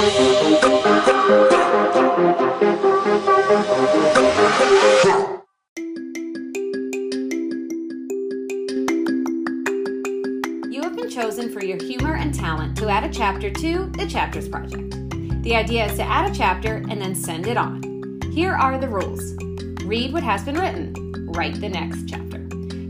You have been chosen for your humor and talent to add a chapter to the Chapters Project. The idea is to add a chapter and then send it on. Here are the rules read what has been written, write the next chapter.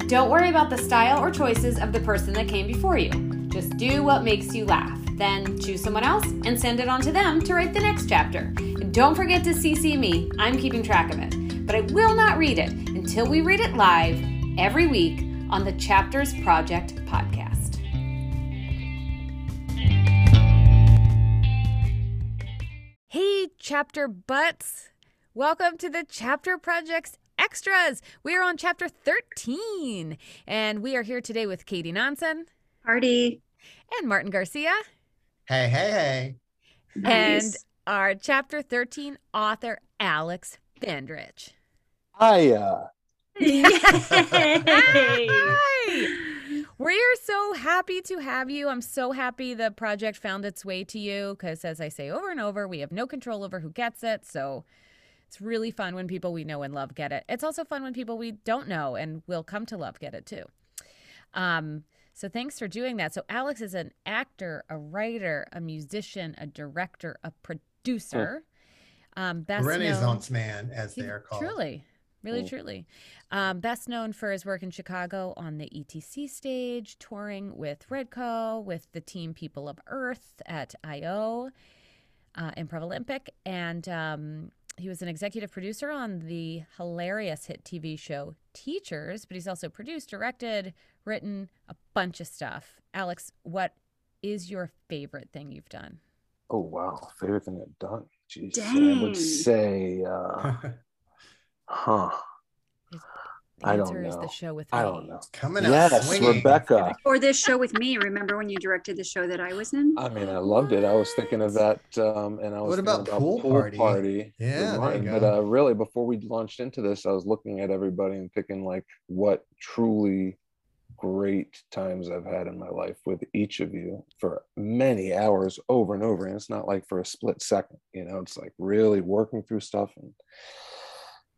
Don't worry about the style or choices of the person that came before you. Just do what makes you laugh. Then choose someone else and send it on to them to write the next chapter. And don't forget to CC me, I'm keeping track of it. But I will not read it until we read it live every week on the Chapters Project podcast. Hey, chapter butts! Welcome to the Chapter Project's Extras. We are on chapter 13, and we are here today with Katie Nansen. Party. and Martin Garcia, Hey, hey, hey. and Nice. our chapter 13 author, Alex Fendrich. Hiya. Yay. Hi! We're so happy to have you. I'm so happy the project found its way to you because, as I say over and over, we have no control over who gets it. So it's really fun when people we know and love get it. It's also fun when people we don't know and will come to love get it too. Um, so thanks for doing that. So Alex is an actor, a writer, a musician, a director, a producer. Um, best known- Renaissance man, as he- they are called. Truly, really, Mm. truly. Um, best known for his work in Chicago on the ETC stage, touring with Redco, with the team People of Earth at I.O., uh, Improv Olympic. And um, he was an executive producer on the hilarious hit TV show Teachers, but he's also produced, directed, written a bunch of stuff. Alex, what is your favorite thing you've done? Oh wow, favorite thing I've done. Jeez, I Dang. would say, uh, huh? The I don't answer is the show with me. I don't know. Coming out Yes, swinging. Rebecca. or this show with me. Remember when you directed the show that I was in? I mean, I loved it. I was thinking of that, um, and I was What thinking about Pool Party? with Yeah, there you Martin. But uh, really, before we launched into this, I was looking at everybody and picking like what truly great times I've had in my life with each of you for many hours over and over. And it's not like for a split second, you know, it's like really working through stuff and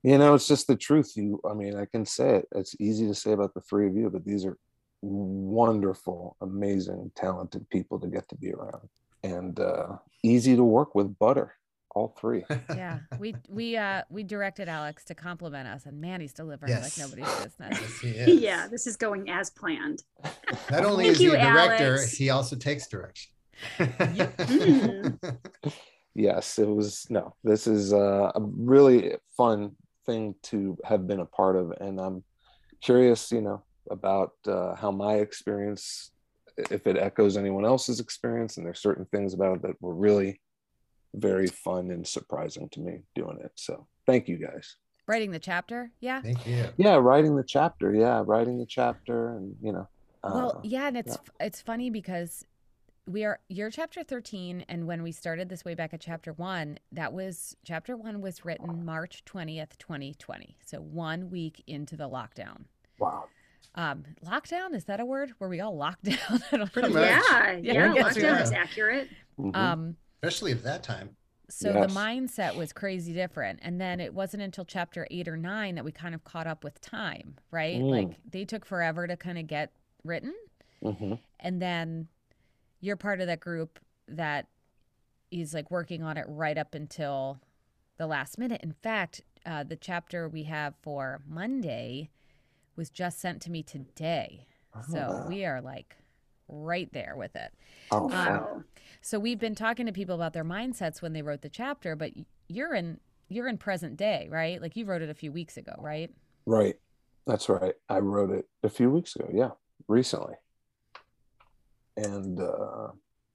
you know, it's just the truth. You I mean, I can say it. It's easy to say about the three of you, but these are wonderful, amazing, talented people to get to be around. And uh easy to work with butter, all three. yeah we we uh we directed alex to compliment us and man he's delivering Yes. like nobody's business Yes, he is. yeah, this is going as planned. Not only is he you, a director, Alex. he also takes direction. Mm. yes it was no this is uh, a really fun thing to have been a part of and i'm curious you know about uh, how my experience if it echoes anyone else's experience and there's certain things about it that were really very fun and surprising to me doing it so thank you guys writing the chapter yeah Thank you. yeah writing the chapter yeah writing the chapter and you know well uh, yeah and it's it's funny because we are you're chapter 13 and when we started this way back at chapter 1 that was chapter 1 was written march 20th 2020 so one week into the lockdown wow um lockdown is that a word were we all locked down I don't Pretty know. much. Yeah, Yeah, yeah, I lockdown are. is accurate. Mhm. um Especially at that time. So Yes. the mindset was crazy different. And then it wasn't until chapter eight or nine that we kind of caught up with time, right? Mm. Like they took forever to kind of get written. Mhm. And then you're part of that group that is like working on it right up until the last minute. In fact, uh, the chapter we have for Monday was just sent to me today. So Oh. we are like right there with it. oh, Um. Wow. So we've been talking to people about their mindsets when they wrote the chapter, but you're in you're in present day, right? Like you wrote it a few weeks ago, right? Right. That's right. I wrote it a few weeks ago. Yeah, recently. And uh,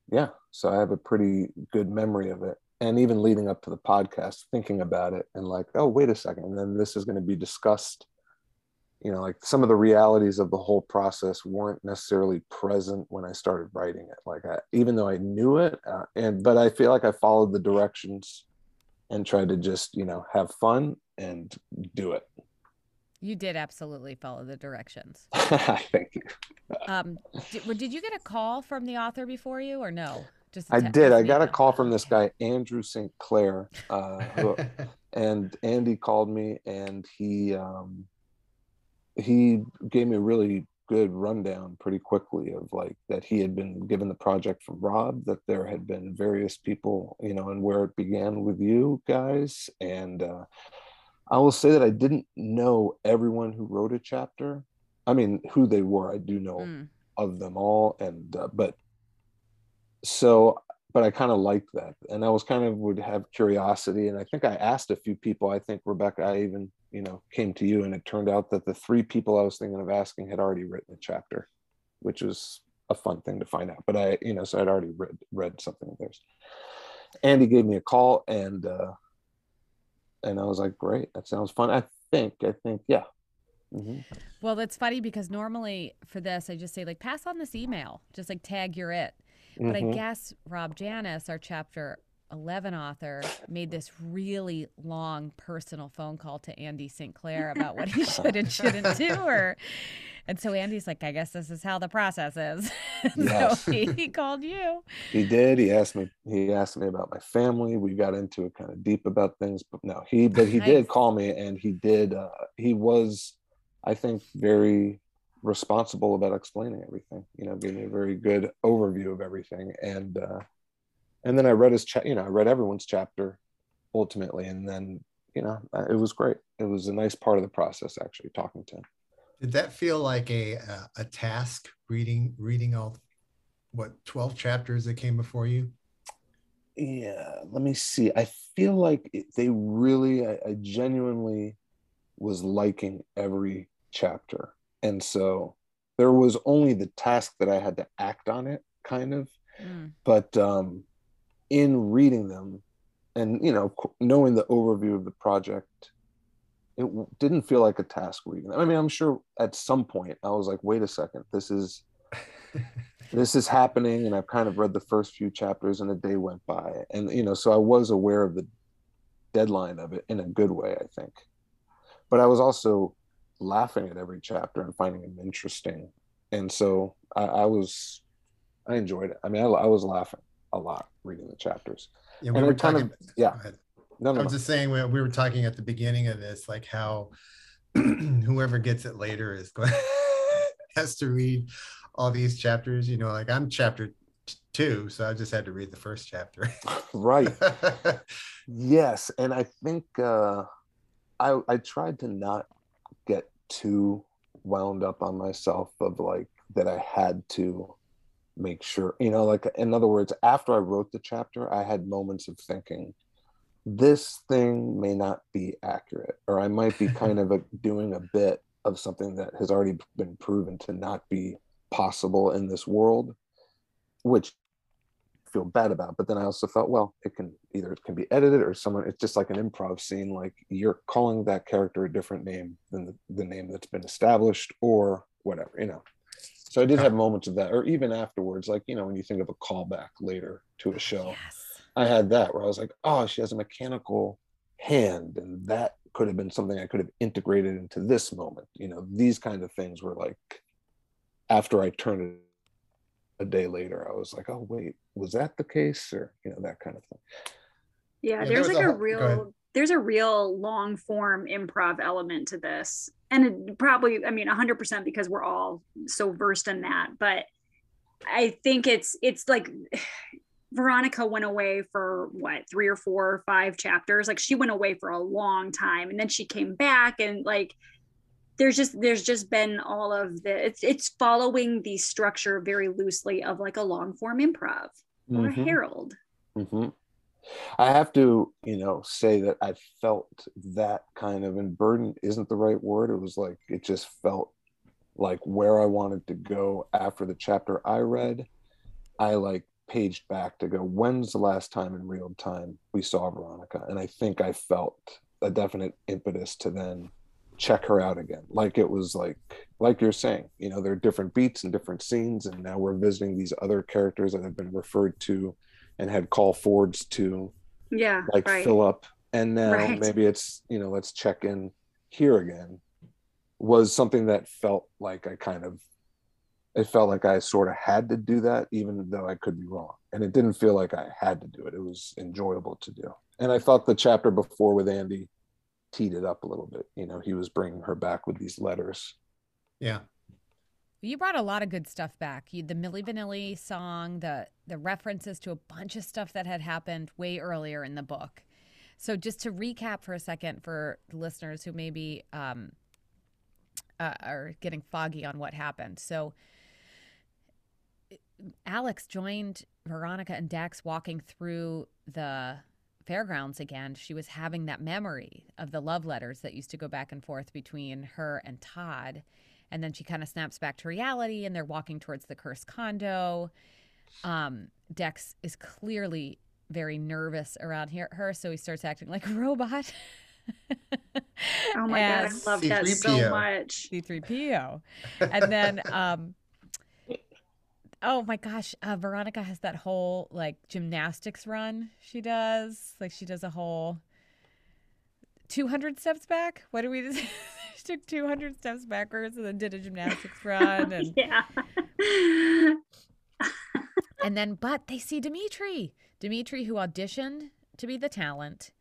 yeah, so I have a pretty good memory of it. And even leading up to the podcast, thinking about it and like, oh, wait a second. And then this is going to be discussed. You know, like some of the realities of the whole process weren't necessarily present when I started writing it. Like, I, even though I knew it, uh, and but I feel like I followed the directions and tried to just, you know, have fun and do it. You did absolutely follow the directions. Thank you. Um, did, did you get a call from the author before you, or no? Just a I te- did. I got a call from this guy, Andrew St. Clair, uh, who, and Andy called me and he um, he gave me a really good rundown pretty quickly of like that he had been given the project from Rob, that there had been various people, you know, and where it began with you guys. And uh, I will say that I didn't know everyone who wrote a chapter. I mean, who they were, I do know Mm. of them all, and uh, but so but I kind of liked that, and I was kind of would have curiosity, and I think I asked a few people. I think Rebecca, I even you know came to you, and it turned out that the three people I was thinking of asking had already written a chapter, which was a fun thing to find out. But I you know so I'd already read read something of theirs. Andy gave me a call, and uh, and I was like, great, that sounds fun. I think I think yeah. Mhm. Well, that's funny because normally for this, I just say like pass on this email, just like tag you're it. But I Mhm. guess Rob Janis, our chapter 11 author, made this really long personal phone call to Andy St. Clair about what he should and shouldn't do. Or, and so Andy's like, I guess this is how the process is. Yes. so he, he called you. He did. He asked me. He asked me about my family. We got into it kind of deep about things, but no, he. But he Nice. did call me, and he did. Uh, he was, I think, very responsible about explaining everything. You know, gave me a very good overview of everything, and uh, and then I read his chat. You know, I read everyone's chapter, ultimately, and then you know, it was great. It was a nice part of the process, actually, talking to him. Did that feel like a a, a task reading reading all what 12 chapters that came before you? yeah let me see i feel like it- they really I, I genuinely was liking every chapter and so there was only the task that i had to act on it kind of Mm. but um in reading them and you know knowing the overview of the project it didn't feel like a task reading. Them. i mean i'm sure at some point i was like wait a second this is this is happening and i've kind of read the first few chapters and a day went by. And you know so i was aware of the deadline of it in a good way i think. But i was also laughing at every chapter and finding them interesting. And so i, I was i enjoyed it. I mean I, I was laughing a lot reading the chapters Yeah, we And were it kind talking. of- yeah. ahead. no I no, was no. just saying we, we were talking at the beginning of this, like how whoever gets it later is going has to read all these chapters. You know, like I'm chapter two, so I just had to read the first chapter. right Yes, and I think uh, I I tried to not get too wound up on myself of like that I had to make sure, you know, like in other words, after I wrote the chapter, I had moments of thinking this thing may not be accurate, or I might be kind of a, doing a bit of something that has already been proven to not be possible in this world, which I feel bad about. But then I also felt, well, it can either it can be edited or someone. It's just like an improv scene. Like you're calling that character a different name than the, the name that's been established, or whatever, you know. So I did have moments of that, or even afterwards, like you know, when you think of a callback later to a show. Yes. I had that where I was like, oh, she has a mechanical hand, and that could have been something I could have integrated into this moment. You know, these kind of things were like, after I turned it a day later, I was like, oh, wait, was that the case? Or, you know, that kind of thing. Yeah, Yeah, there there's was like a a, whole- go ahead. real there's a real long form improv element to this. And it probably I mean 100% because we're all so versed in that, but I think it's it's like Veronica went away for what, 3 or 4 or 5 chapters. Like she went away for a long time and then she came back and like there's just there's just been all of the it's it's following the structure very loosely of like a long form improv or a Mhm. Harold. hmm I have to, you know, say that I felt that kind of, and burden isn't the right word. It was like, it just felt like where I wanted to go after the chapter I read. I like paged back to go, when's the last time in real time we saw Veronica? And I think I felt a definite impetus to then check her out again. Like it was like, like you're saying, you know, there are different beats and different scenes. And now we're visiting these other characters that have been referred to and had call forwards to Yeah, like right. up, and now Right. maybe it's you know let's check in here again was something that felt like I kind of it felt like I sort of had to do that, even though I could be wrong. And it didn't feel like I had to do it. It was enjoyable to do. And I thought the chapter before with Andy teed it up a little bit. You know, he was bringing her back with these letters. Yeah. You brought a lot of good stuff back. You, the Milli Vanilli song, the the references to a bunch of stuff that had happened way earlier in the book. So just to recap for a second for the listeners who maybe um, uh, are getting foggy on what happened. So Alex joined Veronica and Dex walking through the fairgrounds again. She was having that memory of the love letters that used to go back and forth between her and Todd. And then she kind of snaps back to reality and they're walking towards the cursed condo. Um, Dex is clearly very nervous around here, her, so he starts acting like a robot. oh my god, I love that so much. C3PO. And then um oh my gosh, uh, Veronica has that whole like gymnastics run she does. Like she does a whole 200 steps back. What do we just she took 200 steps backwards and then did a gymnastics run and yeah. and then but they see Dimitri. Dimitri who auditioned to be the talent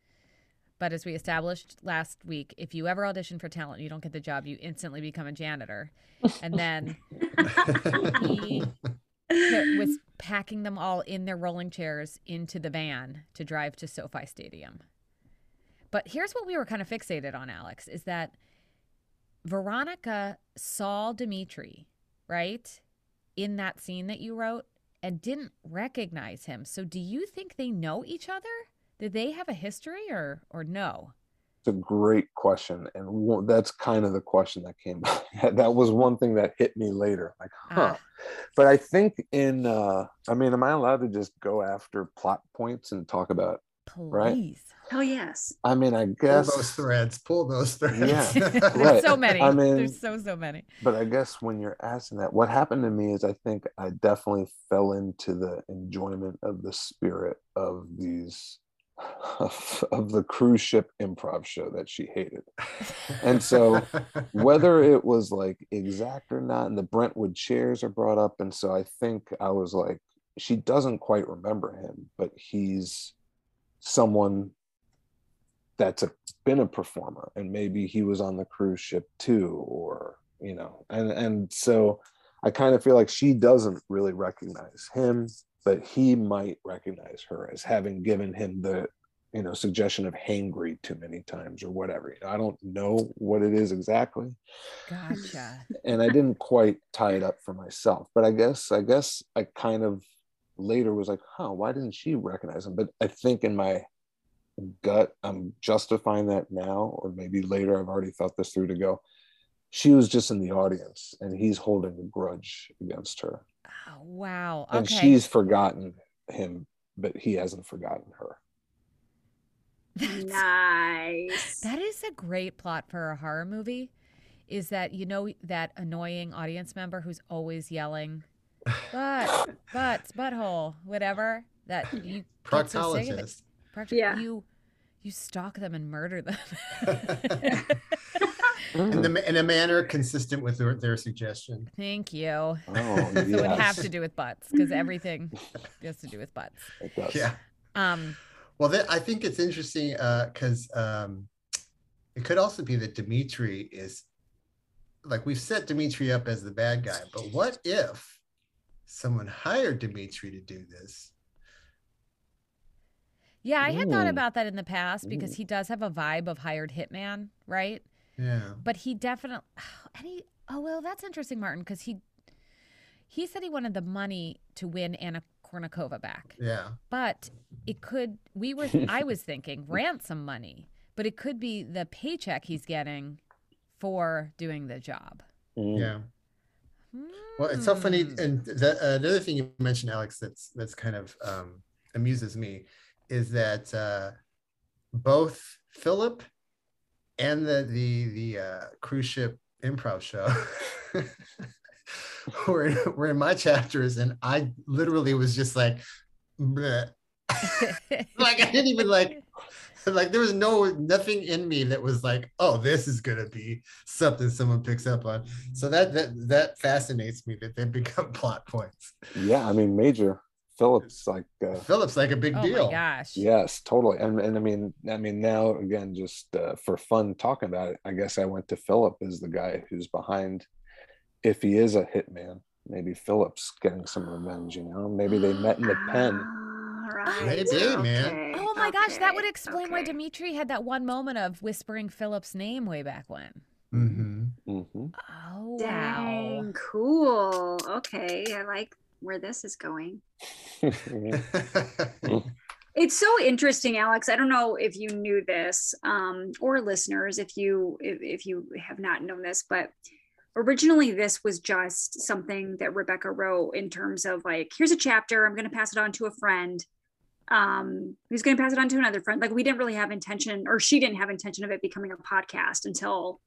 but as we established last week, if you ever audition for talent, you don't get the job, you instantly become a janitor. And then he was packing them all in their rolling chairs into the van to drive to SoFi Stadium. But here's what we were kind of fixated on, Alex, is that Veronica saw Dimitri, right? In that scene that you wrote and didn't recognize him. So do you think they know each other? Did they have a history or or no? It's a great question, and that's kind of the question that came. that was one thing that hit me later. Like, huh? Ah. But I think in, uh I mean, am I allowed to just go after plot points and talk about? Please. Right? Oh yes. I mean, I guess pull those threads. Pull those threads. Yeah, there's right. so many. I mean, there's so so many. But I guess when you're asking that, what happened to me is I think I definitely fell into the enjoyment of the spirit of these of, of the cruise ship improv show that she hated. And so whether it was like exact or not, and the Brentwood chairs are brought up. And so I think I was like, she doesn't quite remember him, but he's someone that's a, been a performer and maybe he was on the cruise ship too or you know and and so i kind of feel like she doesn't really recognize him but he might recognize her as having given him the you know suggestion of hangry too many times or whatever i don't know what it is exactly. Gotcha. And i didn't quite tie it up for myself but i guess i guess i kind of later was like huh why didn't she recognize him? But i think in my gut i'm justifying that now or maybe later i've already thought this through to go she was just in the audience and he's holding a grudge against her Oh, wow. Okay. And she's forgotten him, but he hasn't forgotten her. nice. That is a great plot for a horror movie. Is that you know that annoying audience member who's always yelling, "But, butts, butthole, whatever." That you proctologist. Yeah. You you stalk them and murder them. in, the, in a manner consistent with their, their suggestion. Thank you. Oh, so it would have to do with butts because everything has to do with butts. It does. Yeah. Um, well, that, I think it's interesting because uh, um, it could also be that Dimitri is like we've set Dimitri up as the bad guy, but what if someone hired Dimitri to do this? Yeah, I had Ooh. thought about that in the past because Ooh. he does have a vibe of hired hitman, right? Yeah. But he definitely and he oh well that's interesting, Martin, because he he said he wanted the money to win Anna Kournikova back. Yeah. But it could we were I was thinking ransom money, but it could be the paycheck he's getting for doing the job. Mm. Yeah. Well, it's so funny, Hmm. and the, uh, another thing you mentioned, Alex, that's that's kind of um, amuses me, is that uh, both Philip and the the the uh, cruise ship improv show were were in my chapters, and I literally was just like, like I didn't even like. like there was no nothing in me that was like, oh, this is gonna be something someone picks up on. So that that that fascinates me that they become plot points. Yeah, I mean, major Philip's like uh, Philip's like a big oh deal. my gosh. yes, totally. And and I mean, I mean now again, just uh, for fun talking about it, I guess I went to Philip as the guy who's behind. If he is a hitman, maybe Philip's getting some revenge. You know, maybe they met in the pen. Ah, right. Maybe, man. Okay, Oh my gosh, that would okay, explain why okay. Dimitri had that one moment of whispering Philip's name way back when. hmm hmm Oh wow. Dang, cool. Okay, I like where this is going. It's so interesting, Alex. I don't know if you knew this, um, or listeners, if you if, if you have not known this, but originally this was just something that Rebecca wrote in terms of like, here's a chapter. I'm going to pass it on to a friend. Um, who's going to pass it on to another friend? Like we didn't really have intention, or she didn't have intention of it becoming a podcast until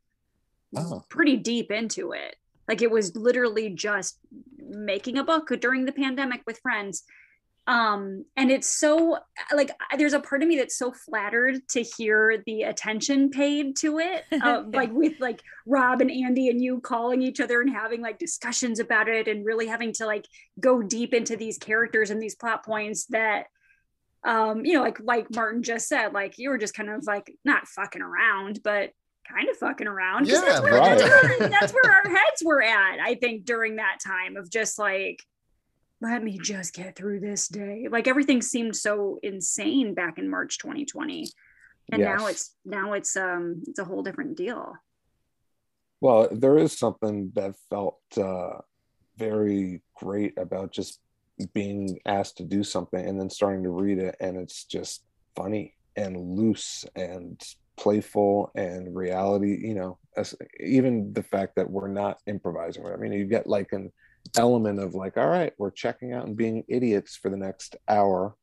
Oh. pretty deep into it. Like it was literally just making a book during the pandemic with friends. Um and it's so like there's a part of me that's so flattered to hear the attention paid to it uh, like with like rob and andy and you calling each other and having like discussions about it and really having to like go deep into these characters and these plot points that um you know like like martin just said like you were just kind of like not fucking around but kind of fucking around 'Cause that's, where, right. that's, where, that's where our heads were at i think during that time of just like let me just get through this day. Like everything seemed so insane back in March 2020. And now it's now it's um it's a whole different deal. Well, there is something that felt uh, very great about just being asked to do something and then starting to read it, and it's just funny and loose and playful and reality. You know, as, even the fact that we're not improvising. I mean, you get like an element of like, all right, we're checking out and being idiots for the next hour.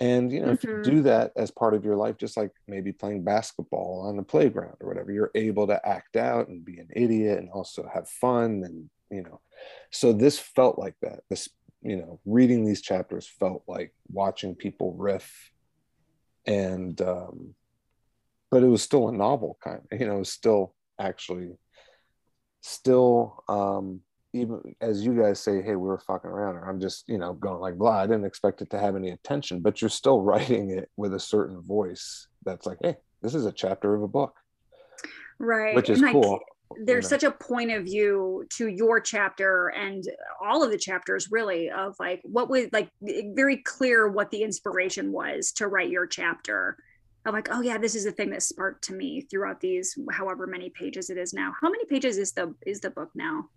And you know, if you Mhm. do that as part of your life, just like maybe playing basketball on the playground or whatever, you're able to act out and be an idiot and also have fun. And you know, so this felt like that. This, you know, reading these chapters felt like watching people riff, and um, but it was still a novel kind. Of, you know, still actually still um even as you guys say, hey, we were fucking around, or I'm just, you know, going like blah. I didn't expect it to have any attention, but you're still writing it with a certain voice that's like, hey, this is a chapter of a book, Right. which is and like cool. there's know. such a point of view to your chapter and all of the chapters really of like what was like very clear what the inspiration was to write your chapter. Of like, oh yeah, this is the thing that sparked to me throughout these however many pages it is now. How many pages is the is the book now?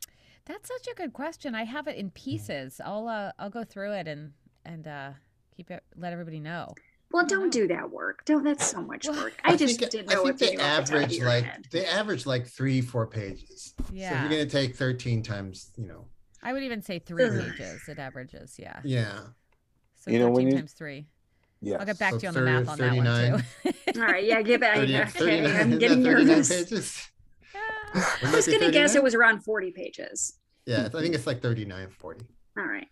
That's such a good question. I have it in pieces. I'll uh, I'll go through it and and uh, keep it. Let everybody know. Well, don't know. do that work. Don't. That's so much work. I just think, didn't I know think they knew the average like head. they average like three, four pages. Yeah. So if Yeah. you're gonna take 13 times, you know, I would even say three pages. It averages. Yeah. yeah. So You know, when 13 you- times three. Yeah. I'll get back So to you on the 30 math on that one too. All right, yeah, give it. 30 okay, 39 I'm getting nervous. pages? I was gonna guess it was around 40 pages. Yeah, I think it's like 39, 40. All right.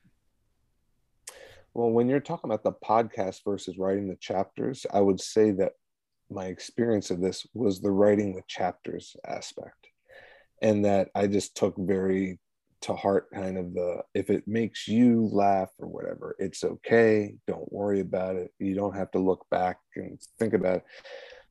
Well, when you're talking about the podcast versus writing the chapters, I would say that my experience of this was the writing the chapters aspect. And that I just took very to heart kind of the if it makes you laugh or whatever, it's okay. Don't worry about it. You don't have to look back and think about it.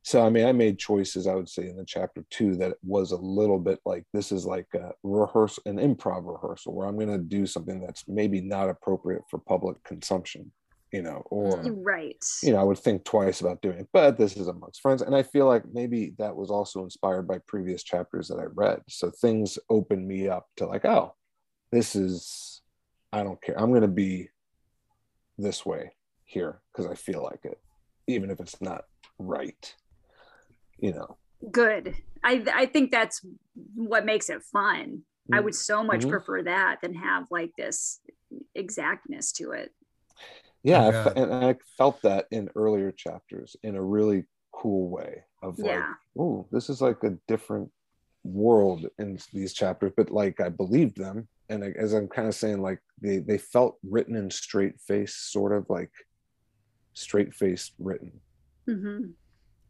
So, I mean, I made choices, I would say, in the chapter two that was a little bit like this is like a rehearsal, an improv rehearsal where I'm going to do something that's maybe not appropriate for public consumption, you know, or, Right. you know, I would think twice about doing it, but this is amongst friends. And I feel like maybe that was also inspired by previous chapters that I read. So things opened me up to like, oh, this is, I don't care. I'm going to be this way here because I feel like it, even if it's not right, you know. Good. I I think that's what makes it fun. I Mm. would so much Mhm. prefer that than have like this exactness to it. yeah Oh, I and i felt that in earlier chapters in a really cool way of like Yeah. oh this is like a different world in these chapters but like i believed them and as i'm kind of saying like they they felt written in straight face sort of like straight faced written hmm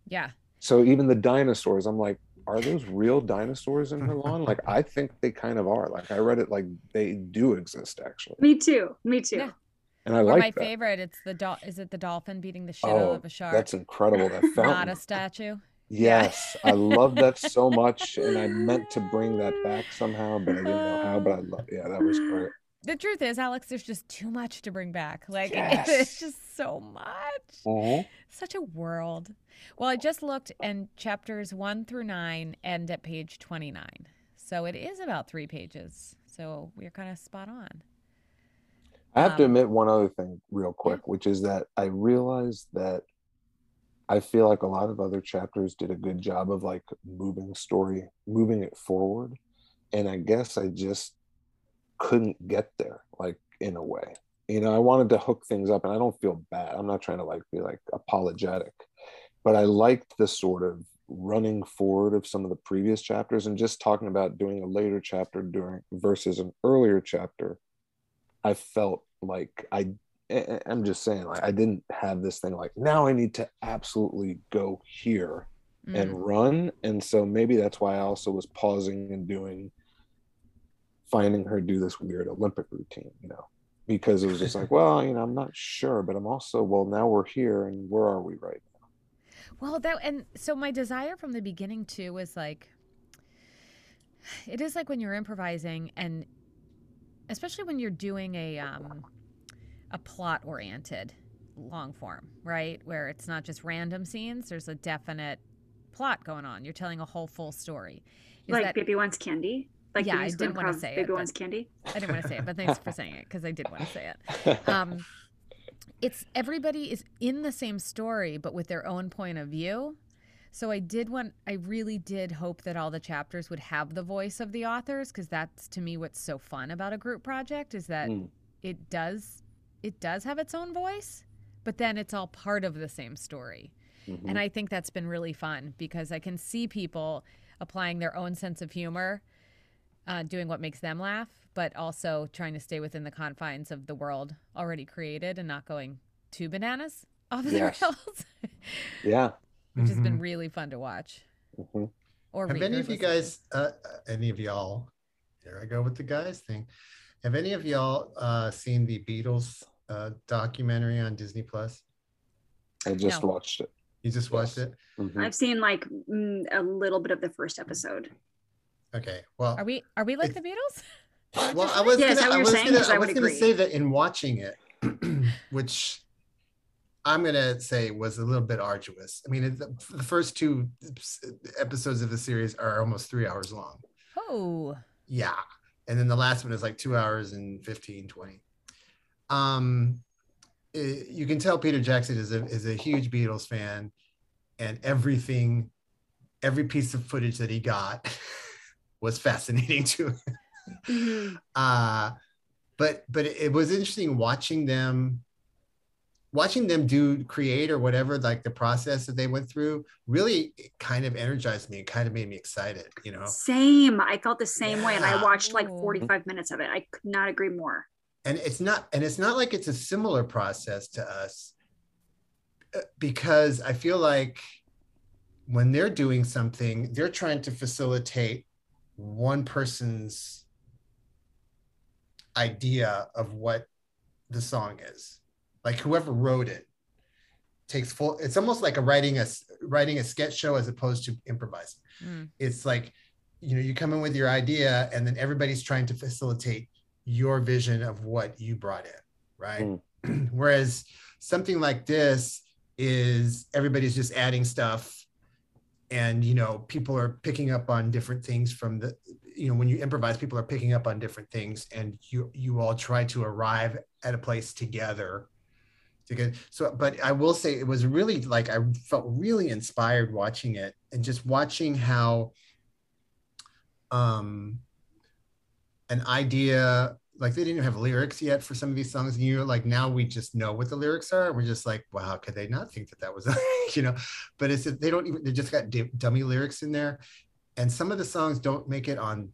Yeah. So even the dinosaurs, I'm like, are those real dinosaurs in her lawn? Like I think they kind of are. Like I read it like they do exist actually. Me too. Me too. Yeah. And I Or like my that. favorite, it's the dol- is it the dolphin beating the shit Oh, out of a shark? That's incredible. That fountain. Not a statue. Yes, I love that so much, and I meant to bring that back somehow, but I didn't know how. But I love, yeah, that was great. The truth is, Alex, there's just too much to bring back. Like Yes. it's just so much. Mhm. Such a world. Well, I just looked, and chapters one through nine end at page 29. So it is about three pages. So we're kind of spot on. I have to Um, admit one other thing real quick, which is that I realized that I feel like a lot of other chapters did a good job of like moving story, moving it forward, and I guess I just couldn't get there, like in a way. You know, I wanted to hook things up, and I don't feel bad. I'm not trying to like be like apologetic, but I liked the sort of running forward of some of the previous chapters and just talking about doing a later chapter during versus an earlier chapter. I felt like I I'm just saying like I didn't have this thing like now I need to absolutely go here Mm. and run and so maybe that's why I also was pausing and doing finding her do this weird Olympic routine, you know. Because it was just like, well, you know, I'm not sure, but I'm also, well, now we're here and where are we right now? Well, that and so my desire from the beginning too was like it is like when you're improvising and especially when you're doing a um a plot oriented long form, right? Where it's not just random scenes, there's a definite plot going on. You're telling a whole full story. Is like that Baby Wants Candy. Like Yeah, I didn't wanna improv say it, Baby Wants Candy. I didn't want to say it, but thanks for saying it because I did want to say it. um, it's everybody is in the same story but with their own point of view so i did want i really did hope that all the chapters would have the voice of the authors because that's to me what's so fun about a group project is that Mm. it does it does have its own voice but then it's all part of the same story Mhm. and I think that's been really fun because I can see people applying their own sense of humor, uh, doing what makes them laugh, but also trying to stay within the confines of the world already created and not going too bananas off the Yes. rails, yeah. which has been Mhm. really fun to watch. Mhm. Or Have any of you guys, uh, uh, any of y'all, here I go with the guys thing. Have any of y'all uh, seen the Beatles uh, documentary on Disney Plus? I just No. watched it. You just watched Yes. it? Mhm. I've seen like mm, a little bit of the first episode. Okay. Well, Are we are we like It- the Beatles? well, I was Yeah, is that gonna, what I you're was saying? gonna, 'Cause I I was would gonna agree. say that in watching it, which I'm gonna say was a little bit arduous. I mean, it, the, the first two episodes of the series are almost three hours long. Oh, Yeah. And then the last one is like two hours and 15, 20. Um, eh, you can tell Peter Jackson is a, is a huge Beatles fan and everything, every piece of footage that he got was fascinating to him. Mhm. Uh, but, but it, it was interesting watching them, watching them do create or whatever, like the process that they went through really kind of energized me. It kind of made me excited, you know? Same. I felt the same way, and I watched like 45 minutes of it. I could not agree more. and it's not and it's not like it's a similar process to us uh, because i feel like when they're doing something they're trying to facilitate one person's idea of what the song is like whoever wrote it takes full it's almost like a writing a s- writing a sketch show as opposed to improvising. Mm. it's like you know you come in with your idea and then everybody's trying to facilitate your vision of what you brought in right? Whereas something like this is everybody's just adding stuff and you know people are picking up on different things from the you know when you improvise people are picking up on different things and you you all try to arrive at a place together to get so but i will say it was really like i felt really inspired watching it and just watching how um an idea like they didn't have lyrics yet for some of these songs. And you're like now we just know what the lyrics are. We're just like wow could they not think that that was you know? But it's they don't even they just got d- dummy lyrics in there. And some of the songs don't make it on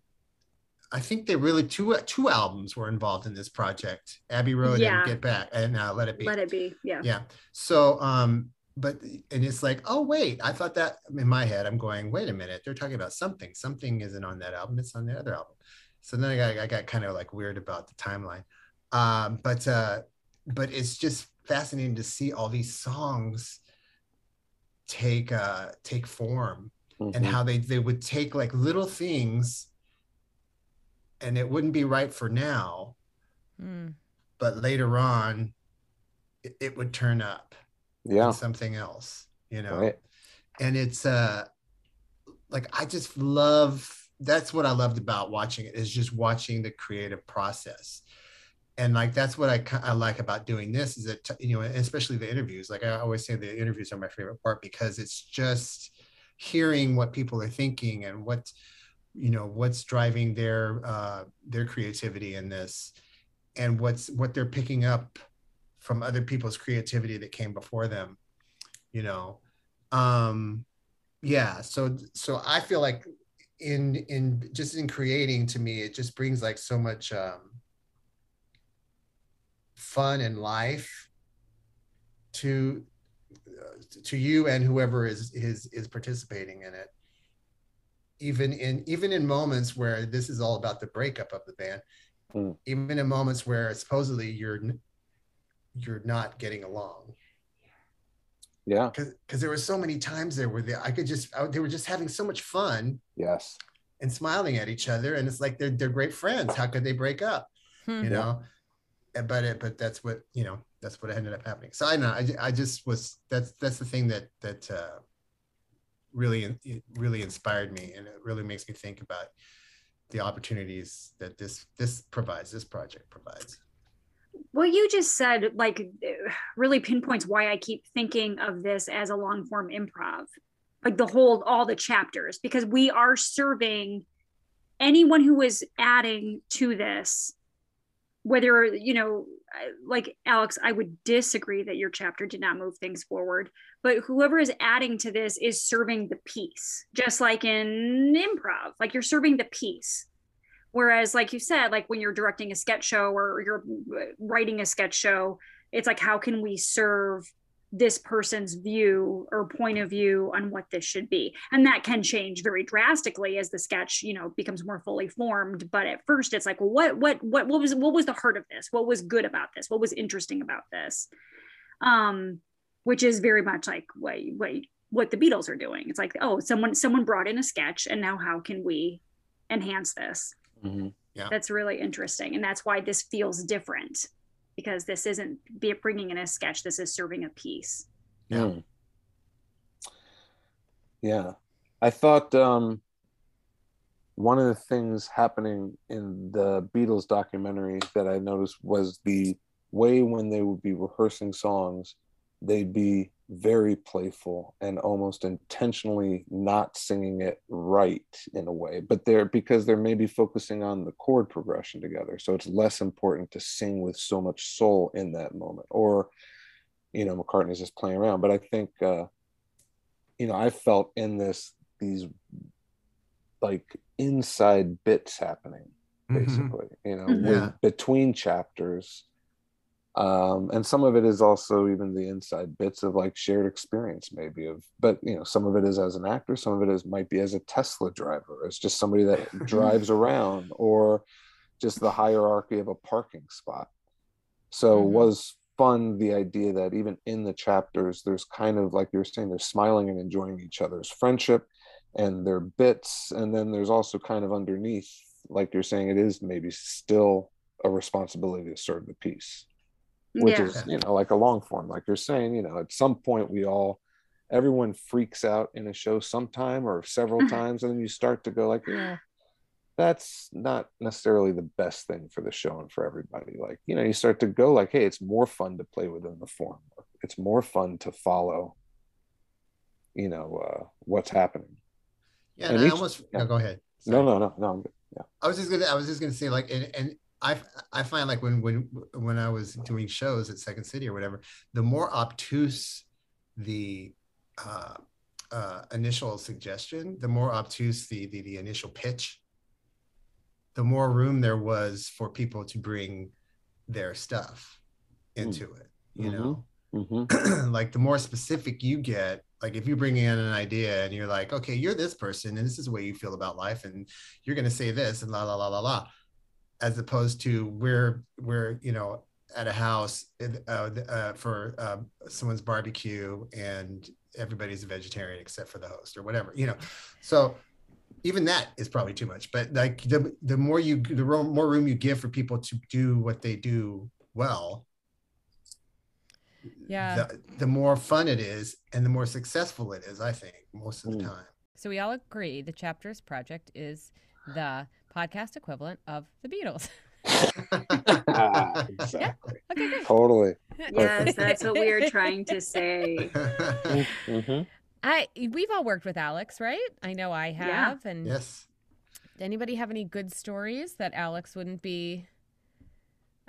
i think they really two two albums were involved in this project abbey road Yeah. and get back and uh, let it be Let it be. Yeah. yeah so um but and it's like oh wait i thought that in my head i'm going wait a minute they're talking about something something isn't on that album it's on the other album so then i got, I got kind of like weird about the timeline um, but uh, but it's just fascinating to see all these songs take uh, take form Mhm. and how they they would take like little things and it wouldn't be right for now Mm. but later on it, it would turn up yeah, something else you know right. and it's uh like i just love that's what i loved about watching it is just watching the creative process and like that's what i, I like about doing this is that you know especially the interviews like i always say the interviews are my favorite part because it's just hearing what people are thinking and what you know what's driving their uh their creativity in this and what's what they're picking up from other people's creativity that came before them you know? Um yeah so so i feel like in in just in creating to me it just brings like so much um fun and life to uh, to you and whoever is is is participating in it even in even in moments where this is all about the breakup of the band Mm. even in moments where supposedly you're you're not getting along. Yeah, because because there were so many times there where they, I could just I, they were just having so much fun yes, and smiling at each other and it's like they're they're great friends. How could they break up? Hmm. you know? And- but it but that's what you know that's what ended up happening. So I know I, I just was that's that's the thing that that uh, really really inspired me and it really makes me think about the opportunities that this this provides this project provides. What you just said like really pinpoints why i keep thinking of this as a long form improv like the whole all the chapters because we are serving anyone who is adding to this whether you know like alex i would disagree that your chapter did not move things forward but whoever is adding to this is serving the piece just like in improv like you're serving the piece whereas like you said like when you're directing a sketch show or you're writing a sketch show it's like how can we serve this person's view or point of view on what this should be? And that can change very drastically as the sketch you know becomes more fully formed. But at first it's like well, what what what what was what was the heart of this? What was good about this? What was interesting about this? Um which is very much like what what what the beatles are doing it's like oh someone someone brought in a sketch and now how can we enhance this Mhm. that's really interesting and that's why this feels different because this isn't be bringing in a sketch this is serving a piece Yeah. Mm. Yeah. I thought um, one of the things happening in the Beatles documentary that I noticed was the way when they would be rehearsing songs, they'd be very playful and almost intentionally not singing it right in a way but they're because they're maybe focusing on the chord progression together. So it's less important to sing with so much soul in that moment or you know mccartney's just playing around. But i think uh you know i felt in this these like inside bits happening basically you know Mhm. with, between chapters um and some of it is also even the inside bits of like shared experience maybe of but you know some of it is as an actor some of it is might be as a tesla driver as just somebody that drives around or just the hierarchy of a parking spot so Mhm. was fun the idea that even in the chapters there's kind of like you're saying they're smiling and enjoying each other's friendship and their bits and then there's also kind of underneath like you're saying it is maybe still a responsibility to serve the piece which yeah. is you know like a long form like you're saying you know at some point we all everyone freaks out in a show sometime or several times and then you start to go like yeah. that's not necessarily the best thing for the show and for everybody. Like you know you start to go like hey it's more fun to play within the form. It's more fun to follow you know uh what's happening. Yeah and And I each- almost yeah. no go ahead. No Sorry. no no no I'm yeah. I was just gonna I was just gonna say like and, and I I find like when when when I was doing shows at Second City or whatever, the more obtuse the uh, uh, initial suggestion, the more obtuse the, the the initial pitch, the more room there was for people to bring their stuff into it. You Mhm. know, Mhm. like the more specific you get like if you bring in an idea and you're like okay you're this person and this is the way you feel about life and you're going to say this and la la la la la as opposed to we're we're you know at a house uh, uh, for uh, someone's barbecue and everybody's a vegetarian except for the host or whatever you know so even that is probably too much but like the the more you the ro- more room you give for people to do what they do well Yeah. the, the more fun it is and the more successful it is i think most of the Mm. time So we all agree the Chapters Project is the podcast equivalent of the Beatles. exactly. Okay, great. Totally. Yes, that's what we are trying to say. hmm I we've all worked with Alex, right? I know I Yeah. have. And yes anybody have any good stories that Alex wouldn't be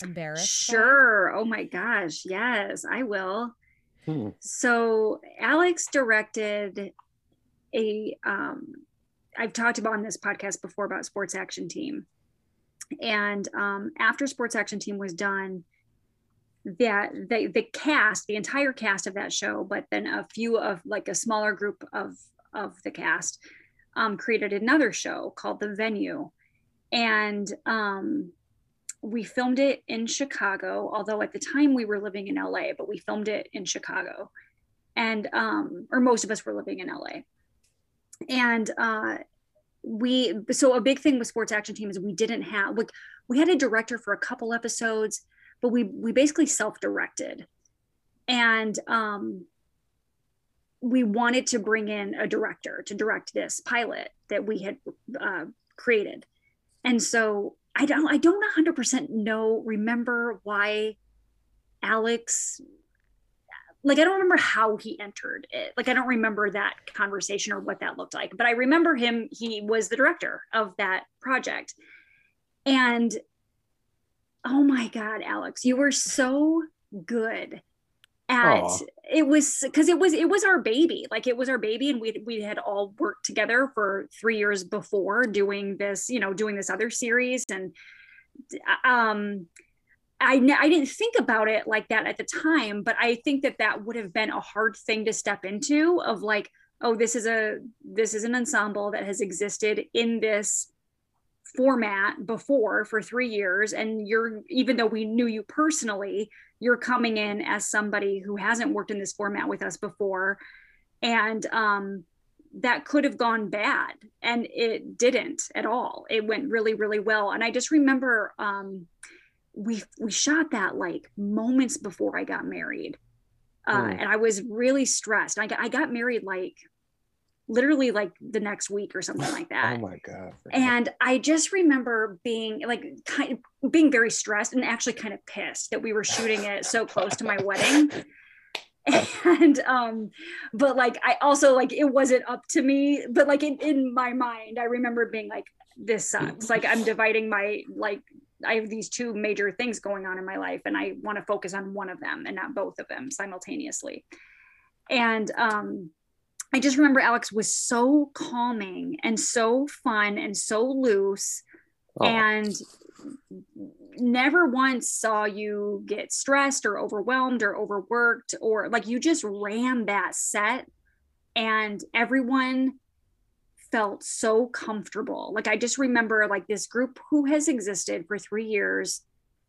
embarrassed? by? Sure. Oh my gosh. Yes, I will. Hmm. So Alex directed a um I've talked about on this podcast before about Sports Action Team. And um after Sports Action Team was done, that the the cast, the entire cast of that show, but then a few of like a smaller group of of the cast um created another show called The Venue. And um we filmed it in Chicago, although at the time we were living in LA, but we filmed it in Chicago. And um, or most of us were living in LA. And uh we so a big thing with sports action team is we didn't have like we had a director for a couple episodes, but we we basically self-directed. And um we wanted to bring in a director to direct this pilot that we had uh, created. And so I don't I don't 100% know remember why Alex like I don't remember how he entered it. Like I don't remember that conversation or what that looked like, but I remember him he was the director of that project. And oh my god, Alex, you were so good at Aw. it was because it was it was our baby like it was our baby and we we had all worked together for three years before doing this you know doing this other series and um I, I didn't think about it like that at the time but i think that that would have been a hard thing to step into of like oh this is a this is an ensemble that has existed in this format before for three years and you're even though we knew you personally you're coming in as somebody who hasn't worked in this format with us before. And um that could have gone bad and it didn't at all. It went really really well. And i just remember um we we shot that like moments before i got married uh, Hmm. and i was really stressed I got, I got married like literally like the next week or something like that Oh my god. and I just remember being like kind of being very stressed and actually kind of pissed that we were shooting it so close to my wedding. And um, but like I also like it wasn't up to me, but like in, in my mind, I remember being like, this sucks. Like I'm dividing my like I have these two major things going on in my life, and I want to focus on one of them and not both of them simultaneously. And um I just remember Alex was so calming and so fun and so loose Oh, and never once saw you get stressed or overwhelmed or overworked or like you just ran that set and everyone felt so comfortable. Like i just remember like this group who has existed for 3 years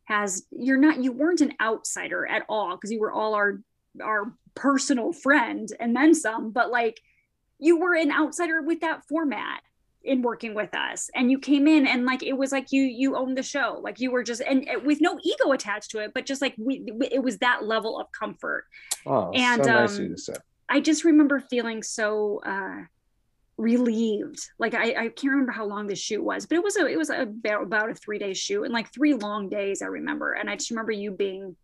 has you're not you weren't an outsider at all because you were all our our personal friend and then some but like you were an outsider with that format in working with us. And you came in and like it was like you you owned the show. Like you were just and with no ego attached to it but just like we it was that level of comfort. Oh and, so nice um, to say. i just remember feeling so uh relieved like i i can't remember how long the shoot was but it was a it was about, about a three day shoot and like three long days i remember and i just remember you being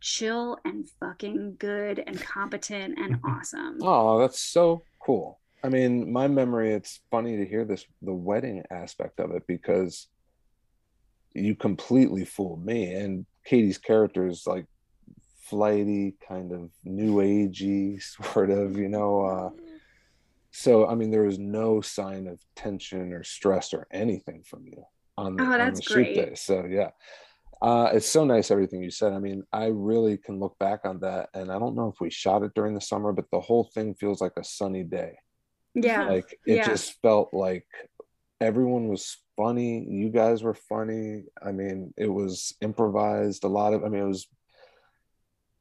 chill and fucking good and competent and awesome Oh, that's so cool. I mean, my memory, it's funny to hear this, the wedding aspect of it, because you completely fooled me. And Katie's character is like flighty, kind of new agey, sort of, you know. Uh, so, I mean, there was no sign of tension or stress or anything from you on the, Oh, on that's the shoot great. day. So, yeah. Uh, it's so nice everything you said. I mean, I really can look back on that, and I don't know if we shot it during the summer, but the whole thing feels like a sunny day. Yeah. Like it Yeah. just felt like everyone was funny. You guys were funny. I mean, it was improvised. A lot of. I mean, it was.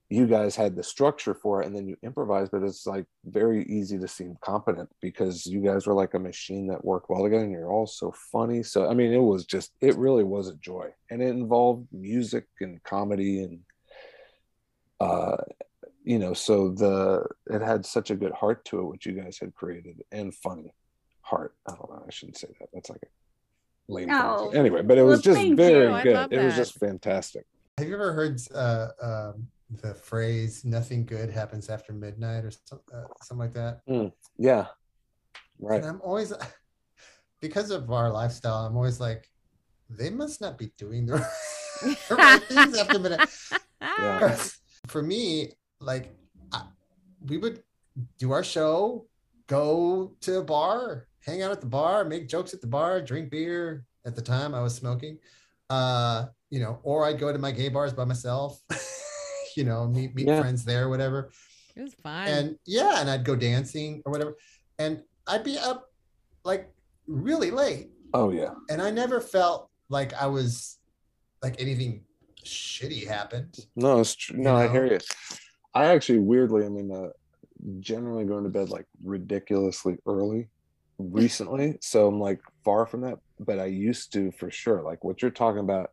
You guys had the structure for it, and then you improvised, but it's like very easy to seem competent because you guys were like a machine that worked well together, and you're all so funny. So I mean, it was just. It really was a joy, and it involved music and comedy and. Uh, you know so the it had such a good heart to it what you guys had created and funny heart i don't know i shouldn't say that that's like a lame thing to Oh. say. anyway but it was Well, just very you. Good it was just fantastic Have you ever heard uh, um, the phrase "nothing good happens after midnight" or some, uh, something like that? yeah right And I'm always, because of our lifestyle, I'm always like, they must not be doing the the right things after midnight. Yeah. For me, like, I, we would do our show, go to a bar, hang out at the bar, make jokes at the bar, drink beer. At the time, I was smoking. Uh, you know, or I'd go to my gay bars by myself. You know, meet meet Yeah. friends there, whatever. It was fun. and yeah, and I'd go dancing or whatever, and I'd be up like really late, oh yeah. And I never felt like I was like anything shitty happened. no it's true You no i hear you i actually weirdly i mean uh generally going to bed like ridiculously early recently. So i'm like far from that but i used to for sure. Like what you're talking about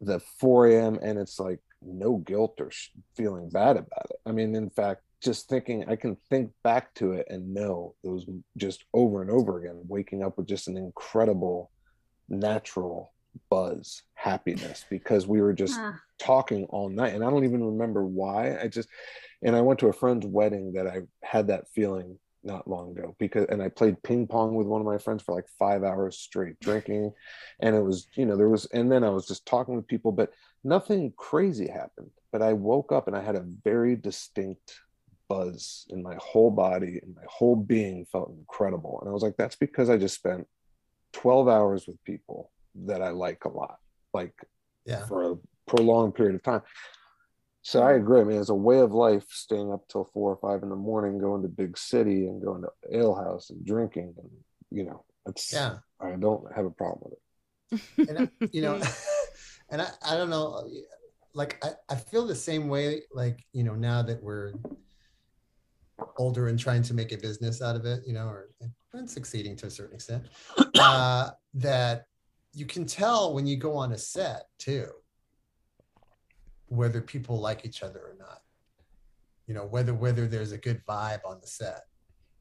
the 4 a.m and it's like no guilt or sh- feeling bad about it. I mean in fact just thinking i can think back to it and know it was just over and over again waking up with just an incredible natural buzz happiness because we were just Ah, talking all night and i don't even remember why. I just and i went to a friend's wedding that i had that feeling not long ago because and i played ping pong with one of my friends for like five hours straight drinking and it was you know there was and then i was just talking with people but nothing crazy happened but i woke up and i had a very distinct buzz in my whole body and my whole being felt incredible and i was like that's because i just spent 12 hours with people that i like a lot like Yeah, for a prolonged period of time. So I agree. I mean, as a way of life, staying up till four or five in the morning, going to big city and going to ale house and drinking, and you know, it's yeah, I don't have a problem with it. and I- you know, and I I don't know, like I I feel the same way. Like you know, now that we're older and trying to make a business out of it, you know, or and succeeding to a certain extent, uh, that you can tell when you go on a set too, whether people like each other or not. You know, whether whether there's a good vibe on the set,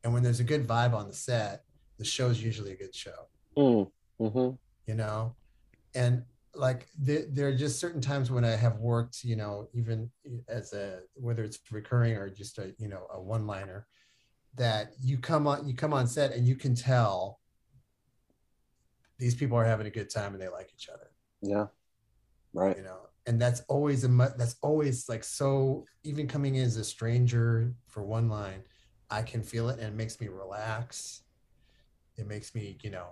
and when there's a good vibe on the set, the show's usually a good show Mm, mhm. you know and like there, there are just certain times when i have worked you know even as a whether it's recurring or just a you know a one liner that you come on you come on set and you can tell these people are having a good time and they like each other. Yeah, right. you know and that's always a mu- that's always like so even coming in as a stranger for one line i can feel it and it makes me relax. It makes me you know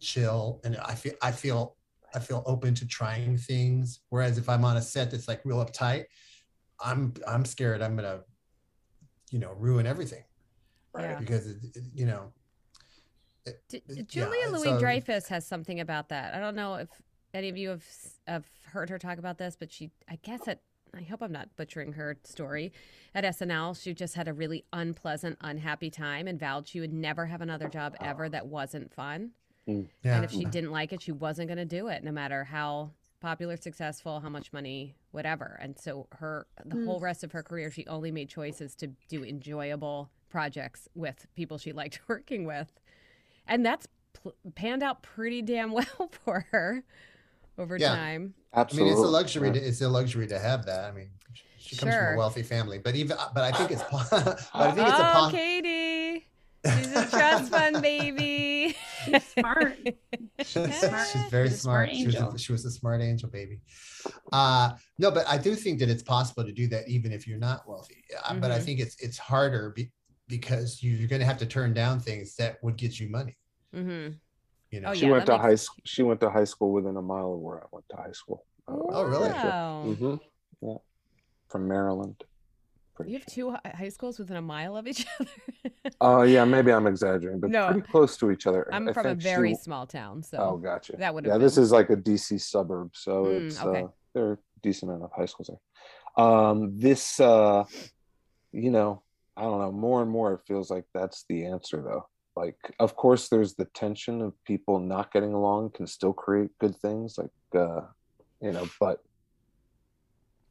chill and i feel i feel i feel open to trying things whereas if i'm on a set that's like real uptight i'm i'm scared i'm gonna you know ruin everything Yeah. because it, it- you know D- Julia and Louis so- Dreyfus has something about that. I don't know if any of you have have heard her talk about this, but she, I guess, at I hope I'm not butchering her story. At SNL, she just had a really unpleasant, unhappy time and vowed she would never have another job ever that wasn't fun. Yeah And if she didn't like it, she wasn't going to do it, no matter how popular, successful, how much money, whatever. And so her the Hmm. whole rest of her career, she only made choices to do enjoyable projects with people she liked working with, and that's pl- panned out pretty damn well for her over Yeah. time. I mean, it's a luxury. To, it's a luxury to have that. I mean, she comes from a wealthy family, but even, but I think it's, po- but I think it's a oh, po- Katie, she's a trust fund baby. She's smart. she's, Smart. she's very She's smart smart. She was, a, she was a smart angel, baby. Uh, no, but I do think that it's possible to do that even if you're not wealthy. Uh, But I Mhm. think it's it's harder be, because you, you're going to have to turn down things that would get you money. hmm you know Oh, she yeah, went that to high makes- school. She went to high school within a mile of where I went to high school. Uh, Oh, really? Wow. hmm Yeah, from Maryland. Pretty You have sure. two high schools within a mile of each other. Oh yeah, maybe I'm exaggerating, but No. pretty close to each other. I'm I from a think she- very small town, so Oh, gotcha. that would yeah, been. this is like a DC suburb, so Mm, it's okay. uh, there are decent enough high schools there. Um, this, uh, you know, I don't know. More and more, it feels like that's the answer, though. Like, of course, there's the tension of people not getting along can still create good things, like, uh, you know, but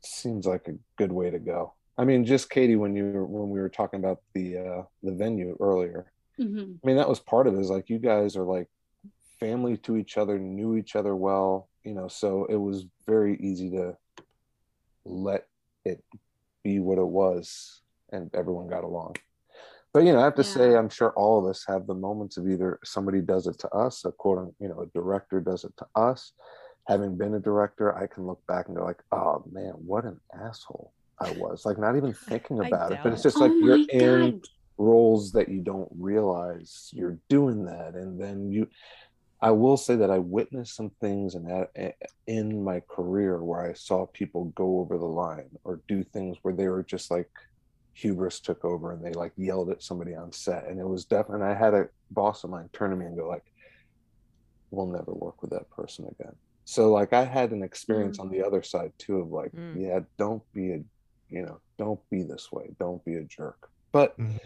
seems like a good way to go. I mean, just Katie, when you were, when we were talking about the uh, the venue earlier, Mhm. I mean, that was part of it. Is like you guys are like family to each other, knew each other well, you know. So it was very easy to let it be what it was, and everyone got along. But you know, I have to say, I'm sure all of us have the moments of either somebody does it to us, a quote, you know, a director does it to us. Having been a director, I can look back and go like, "Oh man, what an asshole I was!" Like not even thinking about it, but it's it. just like oh you're my in roles that you don't realize you're doing that and then you i will say that i witnessed some things in that in my career where i saw people go over the line or do things where they were just like hubris took over and they like yelled at somebody on set and it was definitely i had a boss of mine turn to me and go like we'll never work with that person again so like i had an experience on the other side too of like Mm. yeah don't be a you know don't be this way don't be a jerk but Mhm.